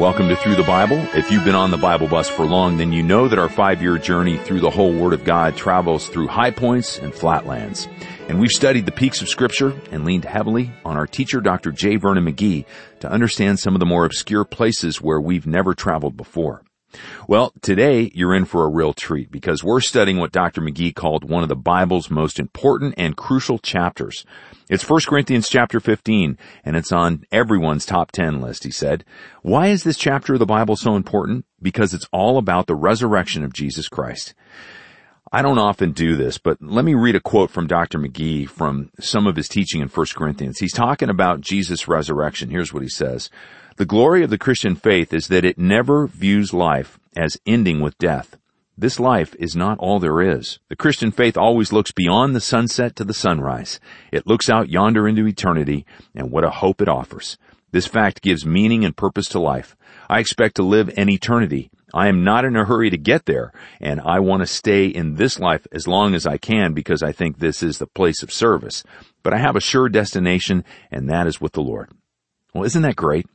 Welcome to Through the Bible. If you've been on the Bible bus for long, then you know that our five-year journey through the whole Word of God travels through high points and flatlands. And we've studied the peaks of Scripture and leaned heavily on our teacher, Dr. J. Vernon McGee, to understand some of the more obscure places where we've never traveled before. Well, today you're in for a real treat because we're studying what Dr. McGee called one of the Bible's most important and crucial chapters. It's 1 Corinthians chapter 15 and it's on everyone's top 10 list, he said. Why is this chapter of the Bible so important? Because it's all about the resurrection of Jesus Christ. I don't often do this, but let me read a quote from Dr. McGee from some of his teaching in 1 Corinthians. He's talking about Jesus' resurrection. Here's what he says. The glory of the Christian faith is that it never views life as ending with death. This life is not all there is. The Christian faith always looks beyond the sunset to the sunrise. It looks out yonder into eternity, and what a hope it offers. This fact gives meaning and purpose to life. I expect to live an eternity. I am not in a hurry to get there, and I want to stay in this life as long as I can because I think this is the place of service. But I have a sure destination, and that is with the Lord. Well, isn't that great?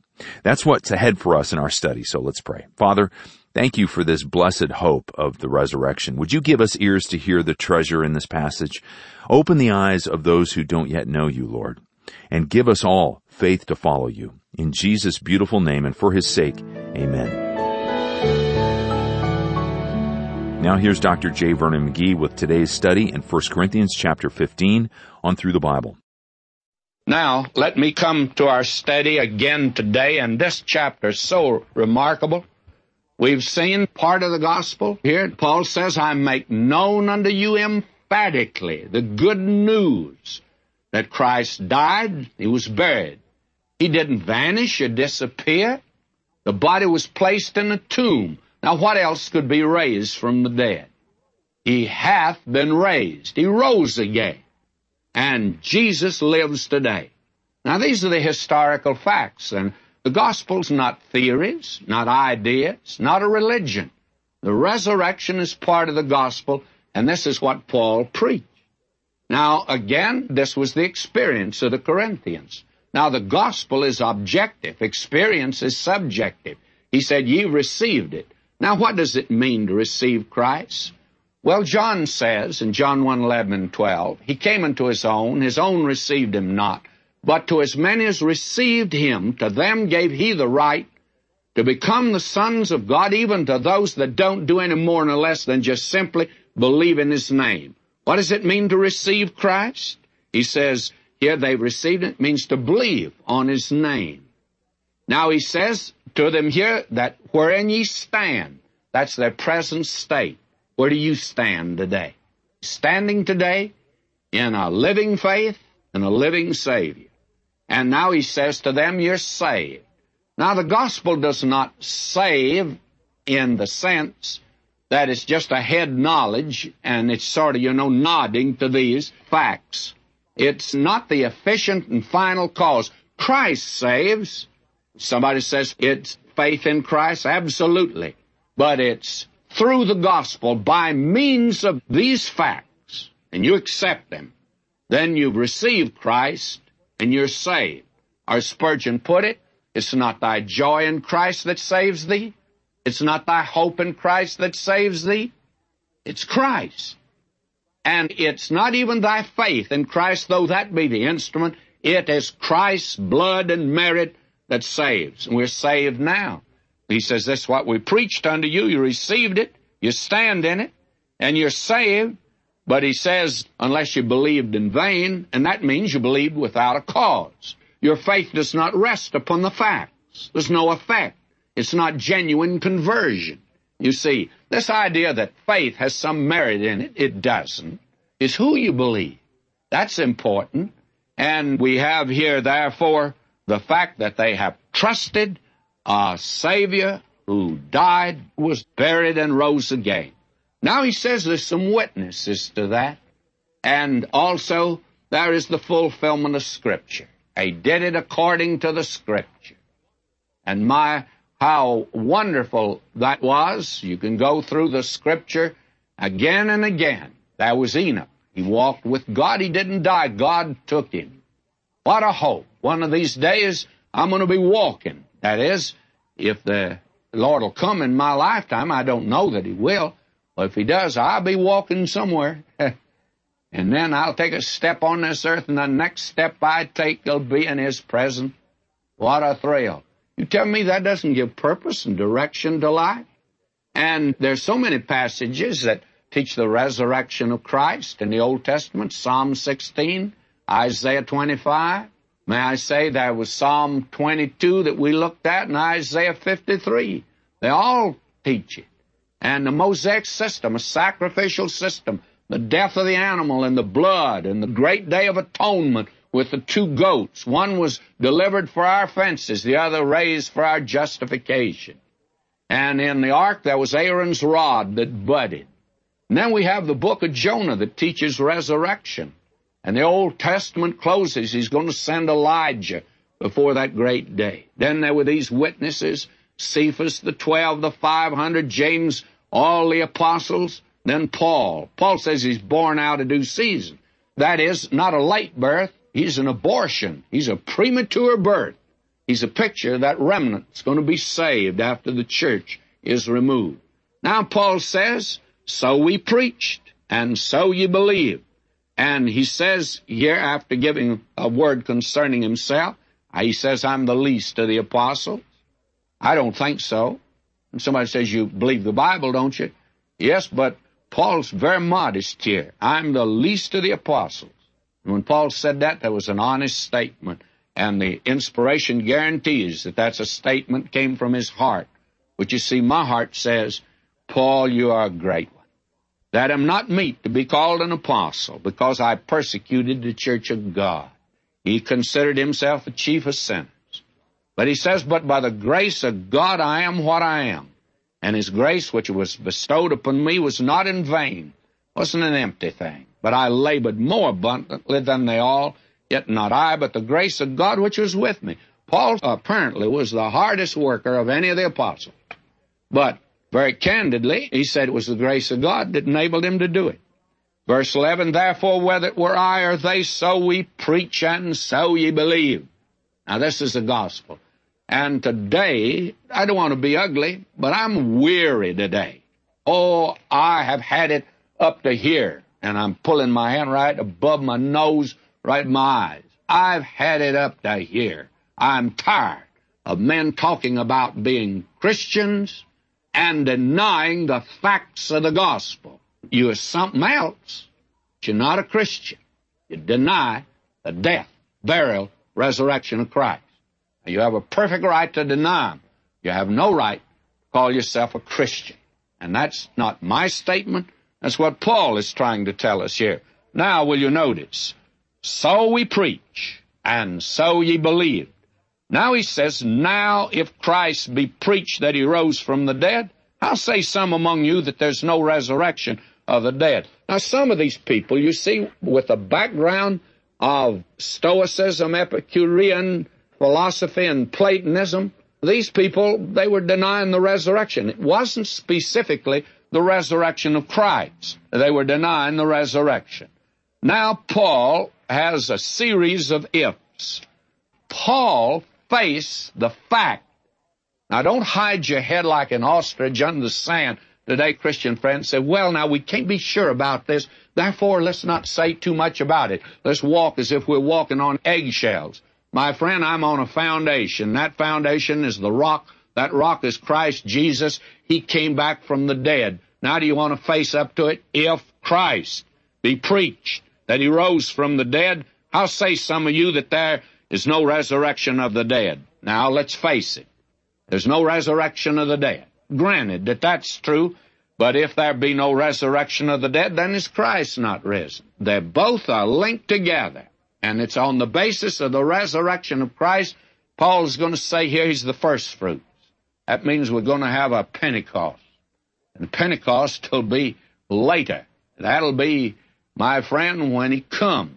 That's what's ahead for us in our study, so let's pray. Father, thank you for this blessed hope of the resurrection. Would you give us ears to hear the treasure in this passage? Open the eyes of those who don't yet know you, Lord, and give us all faith to follow you. In Jesus' beautiful name and for his sake, amen. Now here's Dr. J. Vernon McGee with today's study in 1 Corinthians chapter 15 on Through the Bible. Now, let me come to our study again today, and this chapter is so remarkable. We've seen part of the gospel here. Paul says, I make known unto you emphatically the good news that Christ died, he was buried. He didn't vanish or disappear. The body was placed in a tomb. Now, what else could be raised from the dead? He hath been raised. He rose again. And Jesus lives today. Now, these are the historical facts, and the gospel's not theories, not ideas, not a religion. The resurrection is part of the gospel, and this is what Paul preached. Now, again, this was the experience of the Corinthians. Now, the gospel is objective, experience is subjective. He said, Ye received it. Now, what does it mean to receive Christ? Well, John says in John 1 11 and 12, He came unto His own, His own received Him not. But to as many as received Him, to them gave He the right to become the sons of God, even to those that don't do any more nor less than just simply believe in His name. What does it mean to receive Christ? He says, here they received it, means to believe on His name. Now He says to them here that wherein ye stand, that's their present state. Where do you stand today? Standing today in a living faith and a living Savior. And now he says to them, You're saved. Now, the gospel does not save in the sense that it's just a head knowledge and it's sort of, you know, nodding to these facts. It's not the efficient and final cause. Christ saves. Somebody says it's faith in Christ. Absolutely. But it's through the gospel by means of these facts, and you accept them, then you've received Christ and you're saved. Or Spurgeon put it, it's not thy joy in Christ that saves thee. It's not thy hope in Christ that saves thee. It's Christ. And it's not even thy faith in Christ, though that be the instrument. It is Christ's blood and merit that saves. And we're saved now. He says, This is what we preached unto you. You received it. You stand in it. And you're saved. But he says, unless you believed in vain, and that means you believed without a cause. Your faith does not rest upon the facts. There's no effect. It's not genuine conversion. You see, this idea that faith has some merit in it, it doesn't. It's who you believe. That's important. And we have here, therefore, the fact that they have trusted a Savior who died, was buried, and rose again. Now he says there's some witnesses to that. And also, there is the fulfillment of Scripture. He did it according to the Scripture. And my, how wonderful that was. You can go through the Scripture again and again. There was Enoch. He walked with God. He didn't die. God took him. What a hope. One of these days, I'm going to be walking. That is, if the Lord will come in my lifetime, I don't know that He will. But if He does, I'll be walking somewhere. and then I'll take a step on this earth, and the next step I take will be in His presence. What a thrill. You tell me that doesn't give purpose and direction to life? And there's so many passages that teach the resurrection of Christ in the Old Testament, Psalm 16, Isaiah 25. May I say there was Psalm 22 that we looked at and Isaiah 53. They all teach it. And the Mosaic system, a sacrificial system, the death of the animal and the blood and the great day of atonement with the two goats. One was delivered for our offenses, the other raised for our justification. And in the ark there was Aaron's rod that budded. And then we have the book of Jonah that teaches resurrection. And the Old Testament closes, he's going to send Elijah before that great day. Then there were these witnesses, Cephas, the twelve, the five hundred, James, all the apostles, then Paul. Paul says he's born out of due season. That is, not a late birth, he's an abortion. He's a premature birth. He's a picture that remnant's going to be saved after the church is removed. Now Paul says, so we preached, and so you believed. And he says here, after giving a word concerning himself, uh, he says, I'm the least of the apostles. I don't think so. And somebody says, You believe the Bible, don't you? Yes, but Paul's very modest here. I'm the least of the apostles. And when Paul said that, that was an honest statement. And the inspiration guarantees that that's a statement came from his heart. But you see, my heart says, Paul, you are great. That am not meet to be called an apostle because I persecuted the church of God. He considered himself the chief of sinners. But he says, But by the grace of God I am what I am. And his grace which was bestowed upon me was not in vain, wasn't an empty thing. But I labored more abundantly than they all Yet not I, but the grace of God which was with me. Paul apparently was the hardest worker of any of the apostles. But very candidly, he said it was the grace of God that enabled him to do it. Verse 11, Therefore, whether it were I or they, so we preach and so ye believe. Now, this is the gospel. And today, I don't want to be ugly, but I'm weary today. Oh, I have had it up to here, and I'm pulling my hand right above my nose right in my eyes. I've had it up to here. I'm tired of men talking about being Christians and denying the facts of the gospel. You are something else, but you're not a Christian. You deny the death, burial, resurrection of Christ. You have a perfect right to deny them. You have no right to call yourself a Christian. And that's not my statement. That's what Paul is trying to tell us here. Now, will you notice? So we preach, and so ye believe. Now he says, Now if Christ be preached that he rose from the dead, how say some among you that there's no resurrection of the dead? Now some of these people, you see, with a background of Stoicism, Epicurean philosophy, and Platonism, these people, they were denying the resurrection. It wasn't specifically the resurrection of Christ. They were denying the resurrection. Now Paul has a series of ifs. Paul faced the fact. Now don't hide your head like an ostrich under the sand. Today, Christian friends say, well, now we can't be sure about this. Therefore, let's not say too much about it. Let's walk as if we're walking on eggshells. My friend, I'm on a foundation. That foundation is the rock. That rock is Christ Jesus. He came back from the dead. Now do you want to face up to it? If Christ be preached that he rose from the dead, I'll say some of you that there is no resurrection of the dead. Now let's face it. There's no resurrection of the dead. Granted that that's true, but if there be no resurrection of the dead, then is Christ not risen? They both are linked together. And it's on the basis of the resurrection of Christ, Paul is going to say here he's the first fruits. That means we're going to have a Pentecost. And Pentecost will be later. That'll be my friend, when he comes.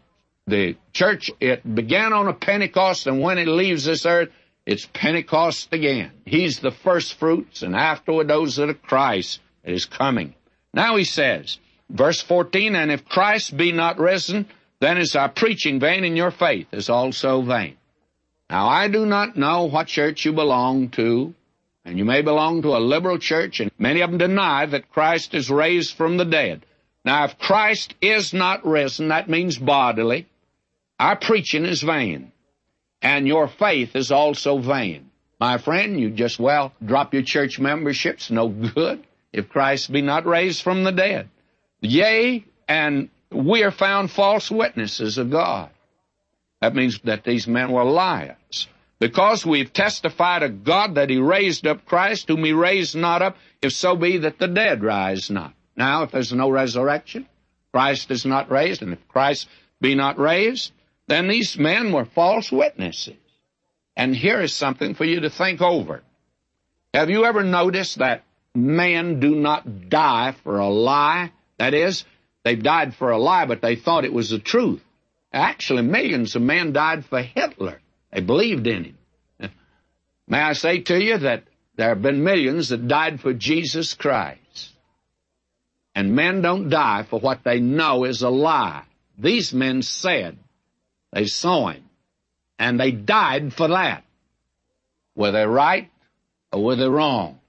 The church, it began on a Pentecost, and when it leaves this earth, it's Pentecost again. He's the first fruits, and afterward those that are Christ that is coming. Now he says, verse 14, And if Christ be not risen, then is our preaching vain, and your faith is also vain. Now I do not know what church you belong to, And you may belong to a liberal church, and many of them deny that Christ is raised from the dead. Now, if Christ is not risen, that means bodily, our preaching is vain, and your faith is also vain. My friend, you just well drop your church membership's no good if Christ be not raised from the dead. Yea, and we are found false witnesses of God. That means that these men were liars. Because we've testified of God that He raised up Christ, whom He raised not up, if so be that the dead rise not. Now, if there's no resurrection, Christ is not raised, and if Christ be not raised, then these men were false witnesses. And here is something for you to think over. Have you ever noticed that men do not die for a lie? That is, they've died for a lie, but they thought it was the truth. Actually, millions of men died for Hitler. They believed in him. May I say to you that there have been millions that died for Jesus Christ. And men don't die for what they know is a lie. These men said they saw him, and they died for that. Were they right or were they wrong?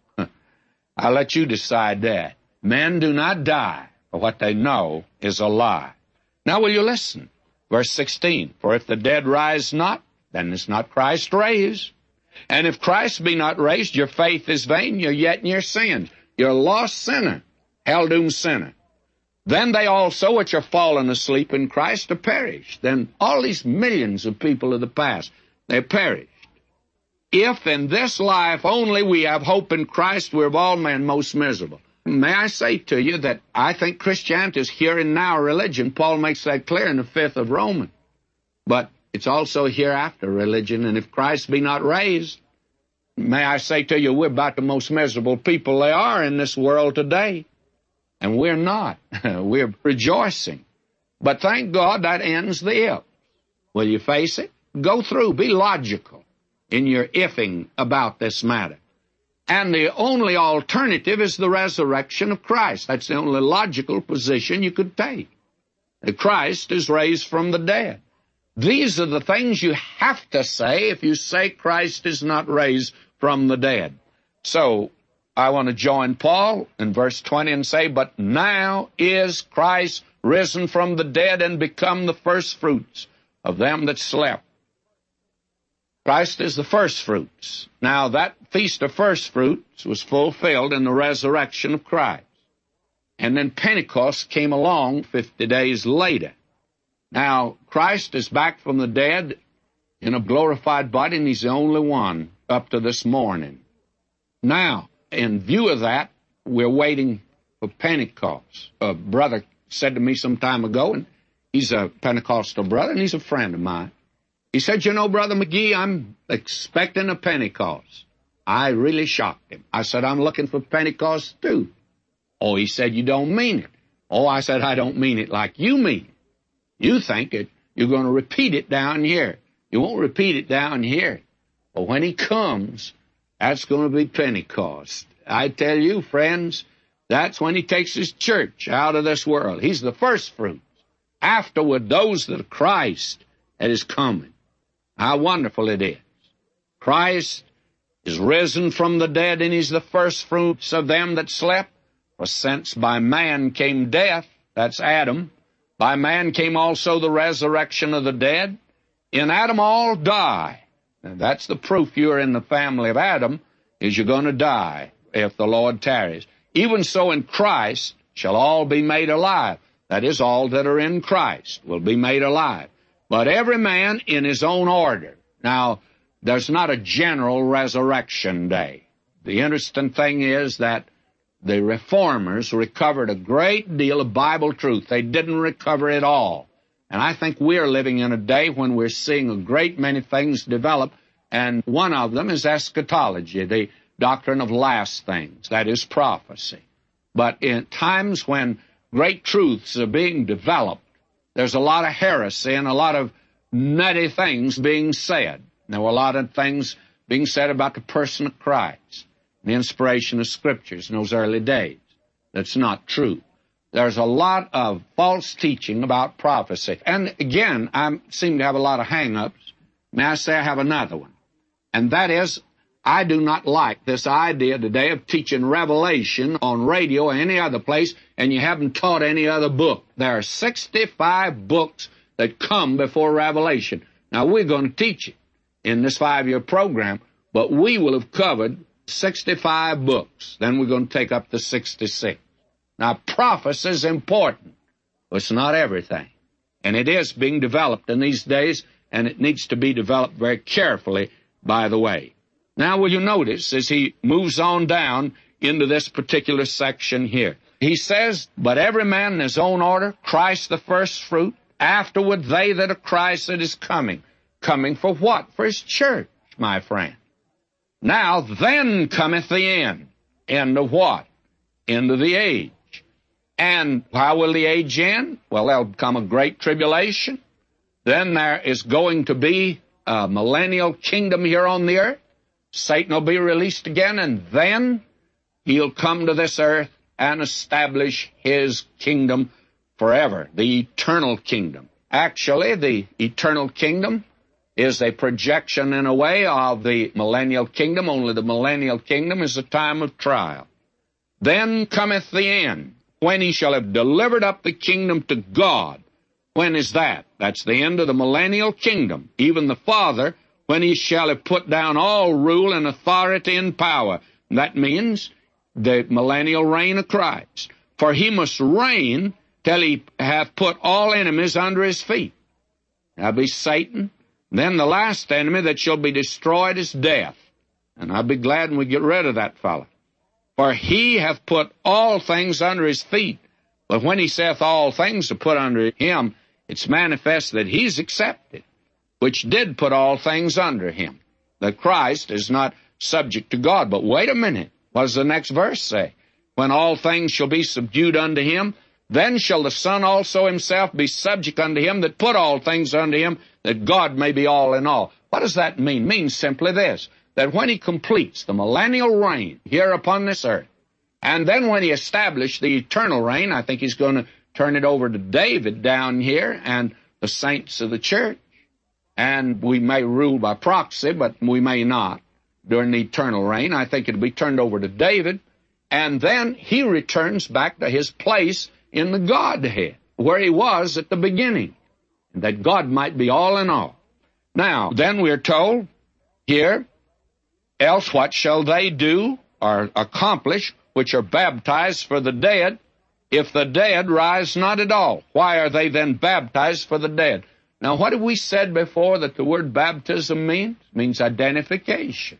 I'll let you decide that. Men do not die for what they know is a lie. Now will you listen? Verse 16, For if the dead rise not, then is not Christ raised. And if Christ be not raised, your faith is vain, you're yet in your sins. You're a lost sinner, hell doomed sinner. Then they also which are fallen asleep in Christ are perished. Then all these millions of people of the past, they're perished. If in this life only we have hope in Christ, we're of all men most miserable. May I say to you that I think Christianity is here and now religion. Paul makes that clear in the fifth of Romans. But it's also hereafter religion, and if Christ be not raised, may I say to you, we're about the most miserable people they are in this world today. And we're not. we're rejoicing. But thank God that ends the if. Will you face it? Go through. Be logical in your ifing about this matter. And the only alternative is the resurrection of Christ. That's the only logical position you could take. Christ is raised from the dead. These are the things you have to say if you say Christ is not raised from the dead. So, I want to join Paul in verse 20 and say, But now is Christ risen from the dead and become the first fruits of them that slept. Christ is the first fruits. Now that feast of first fruits was fulfilled in the resurrection of Christ. And then Pentecost came along 50 days later. Now, Christ is back from the dead in a glorified body, and He's the only one up to this morning. Now, in view of that, we're waiting for Pentecost. A brother said to me some time ago, and he's a Pentecostal brother, and he's a friend of mine. He said, You know, Brother McGee, I'm expecting a Pentecost. I really shocked him. I said, I'm looking for Pentecost too. Oh, he said, You don't mean it. Oh, I said, I don't mean it like you mean it. You think it, you're going to repeat it down here. You won't repeat it down here. But when he comes, that's going to be Pentecost. I tell you, friends, that's when he takes his church out of this world. He's the first fruits. Afterward, those that are Christ that is coming. How wonderful it is. Christ is risen from the dead, and he's the first fruits of them that slept. For since by man came death, that's Adam, by man came also the resurrection of the dead. In Adam all die. That's the proof you're in the family of Adam, is you're going to die if the Lord tarries. Even so in Christ shall all be made alive. That is, all that are in Christ will be made alive but every man in his own order. Now, there's not a general resurrection day. The interesting thing is that the reformers recovered a great deal of Bible truth. They didn't recover it all. And I think we're living in a day when we're seeing a great many things develop, and one of them is eschatology, the doctrine of last things, that is prophecy. But in times when great truths are being developed, there's a lot of heresy and a lot of nutty things being said. There were a lot of things being said about the person of Christ, the inspiration of scriptures in those early days. That's not true. There's a lot of false teaching about prophecy. And again, I seem to have a lot of hang-ups. May I say I have another one? And that is, I do not like this idea today of teaching Revelation on radio or any other place and you haven't taught any other book. There are 65 books that come before Revelation. Now we're going to teach it in this five-year program, but we will have covered 65 books. Then we're going to take up the 66. Now prophecy is important, but it's not everything. And it is being developed in these days, and it needs to be developed very carefully, by the way. Now, will you notice as he moves on down into this particular section here? He says, But every man in his own order, Christ the first fruit, afterward they that are Christ that is coming. Coming for what? For his church, my friend. Now, then cometh the end. End of what? End of the age. And how will the age end? Well, there'll come a great tribulation. Then there is going to be a millennial kingdom here on the earth. Satan will be released again, and then he'll come to this earth and establish his kingdom forever, the eternal kingdom. Actually, the eternal kingdom is a projection in a way of the millennial kingdom, only the millennial kingdom is a time of trial. Then cometh the end, when he shall have delivered up the kingdom to God. When is that? That's the end of the millennial kingdom. Even the Father when he shall have put down all rule and authority and power. That means the millennial reign of Christ. For he must reign till he hath put all enemies under his feet. That'll be Satan. Then the last enemy that shall be destroyed is death. And I'll be glad when we get rid of that fellow. For he hath put all things under his feet. But when he saith all things to put under him, it's manifest that he's accepted which did put all things under him. That Christ is not subject to God. But wait a minute. What does the next verse say? When all things shall be subdued unto him, then shall the Son also himself be subject unto him that put all things unto him, that God may be all in all. What does that mean? It means simply this, that when he completes the millennial reign here upon this earth, and then when he established the eternal reign, I think he's going to turn it over to David down here and the saints of the church and we may rule by proxy, but we may not during the eternal reign. I think it'll be turned over to David, and then he returns back to his place in the Godhead, where he was at the beginning, that God might be all in all. Now, then we're told here, else what shall they do or accomplish which are baptized for the dead, if the dead rise not at all? Why are they then baptized for the dead? Now, what have we said before that the word baptism means? It means identification.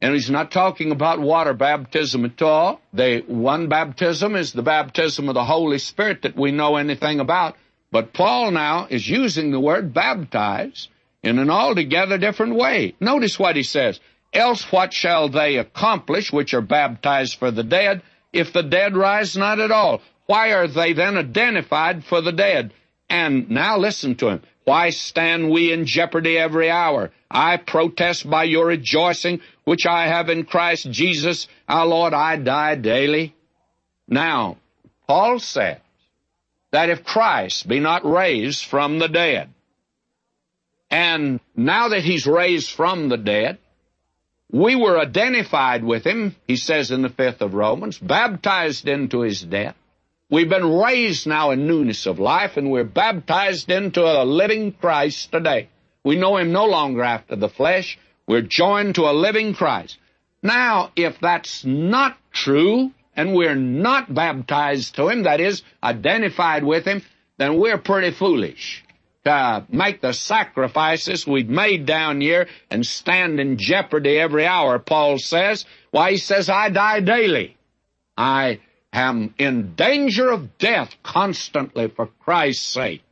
And he's not talking about water baptism at all. The one baptism is the baptism of the Holy Spirit that we know anything about. But Paul now is using the word baptize in an altogether different way. Notice what he says. Else what shall they accomplish which are baptized for the dead, if the dead rise not at all? Why are they then identified for the dead? And now listen to him. Why stand we in jeopardy every hour? I protest by your rejoicing, which I have in Christ Jesus, our Lord, I die daily. Now, Paul says that if Christ be not raised from the dead, and now that he's raised from the dead, we were identified with him, he says in the fifth of Romans, baptized into his death, We've been raised now in newness of life, and we're baptized into a living Christ today. We know Him no longer after the flesh. We're joined to a living Christ. Now, if that's not true, and we're not baptized to Him, that is, identified with Him, then we're pretty foolish to make the sacrifices we've made down here and stand in jeopardy every hour, Paul says. Why, he says, I die daily. I am in danger of death constantly for Christ's sake.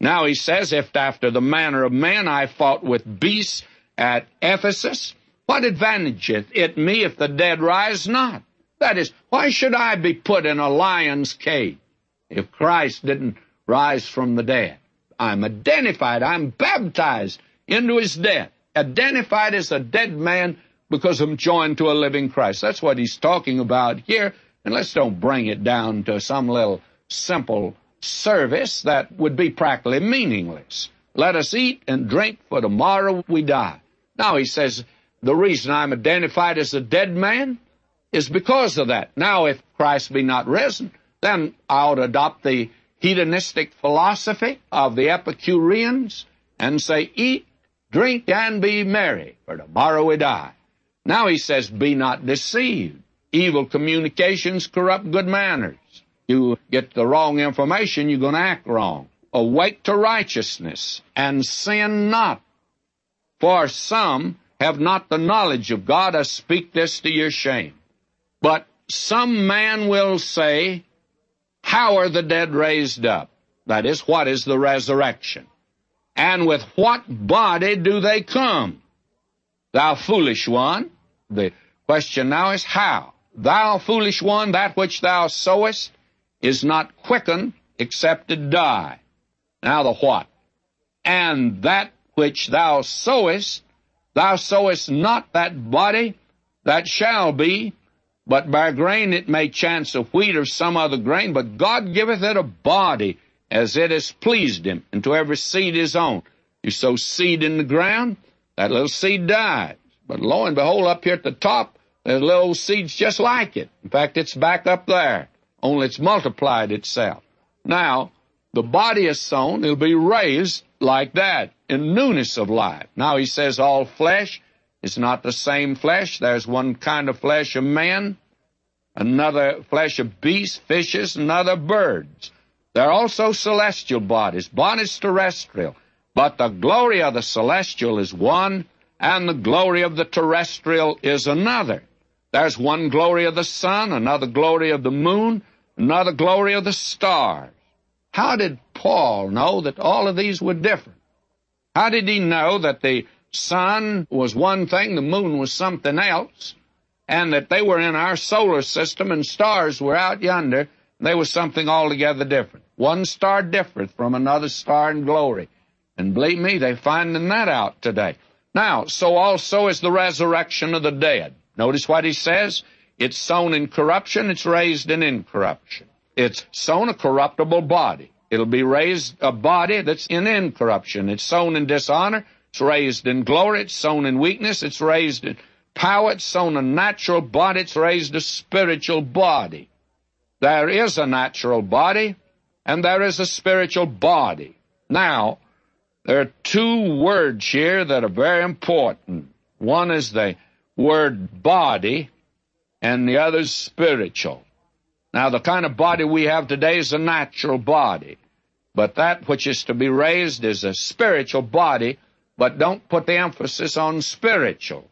Now he says, if after the manner of man I fought with beasts at Ephesus, what advantageth it me if the dead rise not? That is, why should I be put in a lion's cage if Christ didn't rise from the dead? I'm identified, I'm baptized into his death, identified as a dead man because I'm joined to a living Christ. That's what he's talking about here. And let's don't bring it down to some little simple service that would be practically meaningless. Let us eat and drink, for tomorrow we die. Now he says, the reason I'm identified as a dead man is because of that. Now, if Christ be not risen, then I ought to adopt the hedonistic philosophy of the Epicureans and say, eat, drink, and be merry, for tomorrow we die. Now he says, be not deceived. Evil communications corrupt good manners. You get the wrong information, you're going to act wrong. Awake to righteousness and sin not. For some have not the knowledge of God. I speak this to your shame. But some man will say, how are the dead raised up? That is, what is the resurrection? And with what body do they come? Thou foolish one. The question now is how? Thou foolish one, that which thou sowest is not quickened except it die. Now the what? And that which thou sowest, thou sowest not that body that shall be, but by grain it may chance of wheat or some other grain, but God giveth it a body as it has pleased him, and to every seed his own. You sow seed in the ground, that little seed dies. But lo and behold, up here at the top, there's little seeds just like it. In fact, it's back up there, only it's multiplied itself. Now, the body is sown, it'll be raised like that in newness of life. Now he says all flesh it's not the same flesh. There's one kind of flesh of man, another flesh of beasts, fishes, and other birds. There are also celestial bodies, bodies terrestrial. But the glory of the celestial is one, and the glory of the terrestrial is another. There's one glory of the sun, another glory of the moon, another glory of the stars. How did Paul know that all of these were different? How did he know that the sun was one thing, the moon was something else, and that they were in our solar system and stars were out yonder, they were something altogether different. One star different from another star in glory. And believe me, they're finding that out today. Now, so also is the resurrection of the dead. Notice what he says. It's sown in corruption, it's raised in incorruption. It's sown a corruptible body. It'll be raised a body that's in incorruption. It's sown in dishonor, it's raised in glory. It's sown in weakness. It's raised in power. It's sown a natural body. It's raised a spiritual body. There is a natural body and there is a spiritual body. Now, there are two words here that are very important. One is the word body and the other is spiritual. Now, the kind of body we have today is a natural body, but that which is to be raised is a spiritual body but don't put the emphasis on spiritual.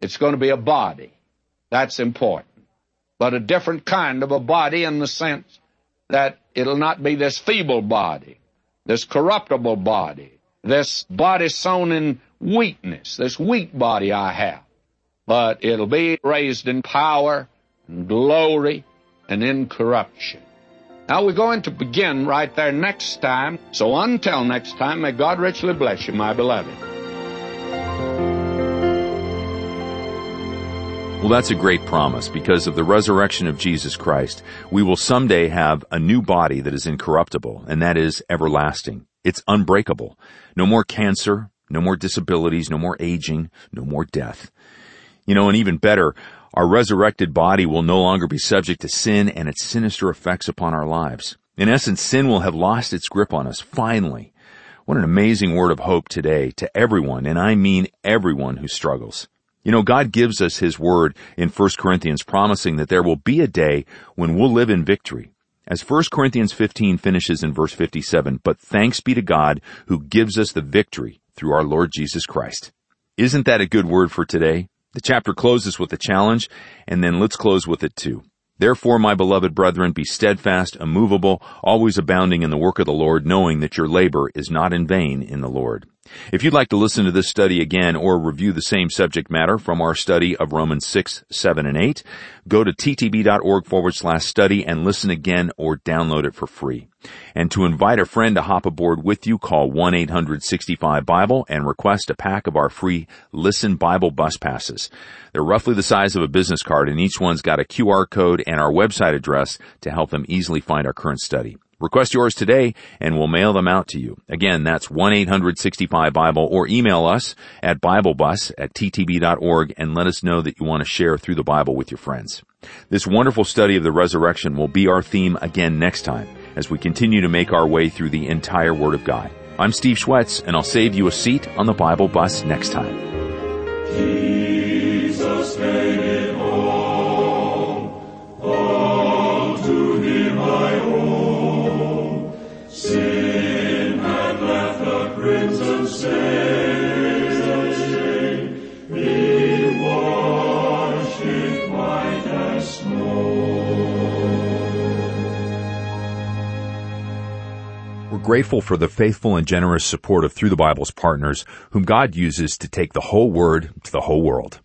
It's going to be a body. That's important. But a different kind of a body in the sense that it'll not be this feeble body, this corruptible body, this body sown in weakness, this weak body I have. But it'll be raised in power and glory and incorruption. Now we're going to begin right there next time. So until next time, may God richly bless you, my beloved. Well, that's a great promise because of the resurrection of Jesus Christ. We will someday have a new body that is incorruptible, and that is everlasting. It's unbreakable. No more cancer, no more disabilities, no more aging, no more death. You know, and even better, our resurrected body will no longer be subject to sin and its sinister effects upon our lives. In essence, sin will have lost its grip on us, finally. What an amazing word of hope today to everyone, and I mean everyone who struggles. You know, God gives us His word in 1 Corinthians promising that there will be a day when we'll live in victory. As 1 Corinthians 15 finishes in verse 57, but thanks be to God who gives us the victory through our Lord Jesus Christ. Isn't that a good word for today? The chapter closes with a challenge, and then let's close with it too. Therefore, my beloved brethren, be steadfast, immovable, always abounding in the work of the Lord, knowing that your labor is not in vain in the Lord. If you'd like to listen to this study again or review the same subject matter from our study of Romans 6, 7, and 8, go to ttb.org forward slash study and listen again or download it for free. And to invite a friend to hop aboard with you, call 1-800-65-BIBLE and request a pack of our free Listen Bible bus passes. They're roughly the size of a business card and each one's got a QR code and our website address to help them easily find our current study. Request yours today and we'll mail them out to you. Again, that's 1-865-BIBLE or email us at BibleBus at ttb.org and let us know that you want to share through the Bible with your friends. This wonderful study of the resurrection will be our theme again next time as we continue to make our way through the entire Word of God. I'm Steve Schwetz and I'll save you a seat on the Bible bus next time. We're grateful for the faithful and generous support of Through the Bible's partners, whom God uses to take the whole Word to the whole world.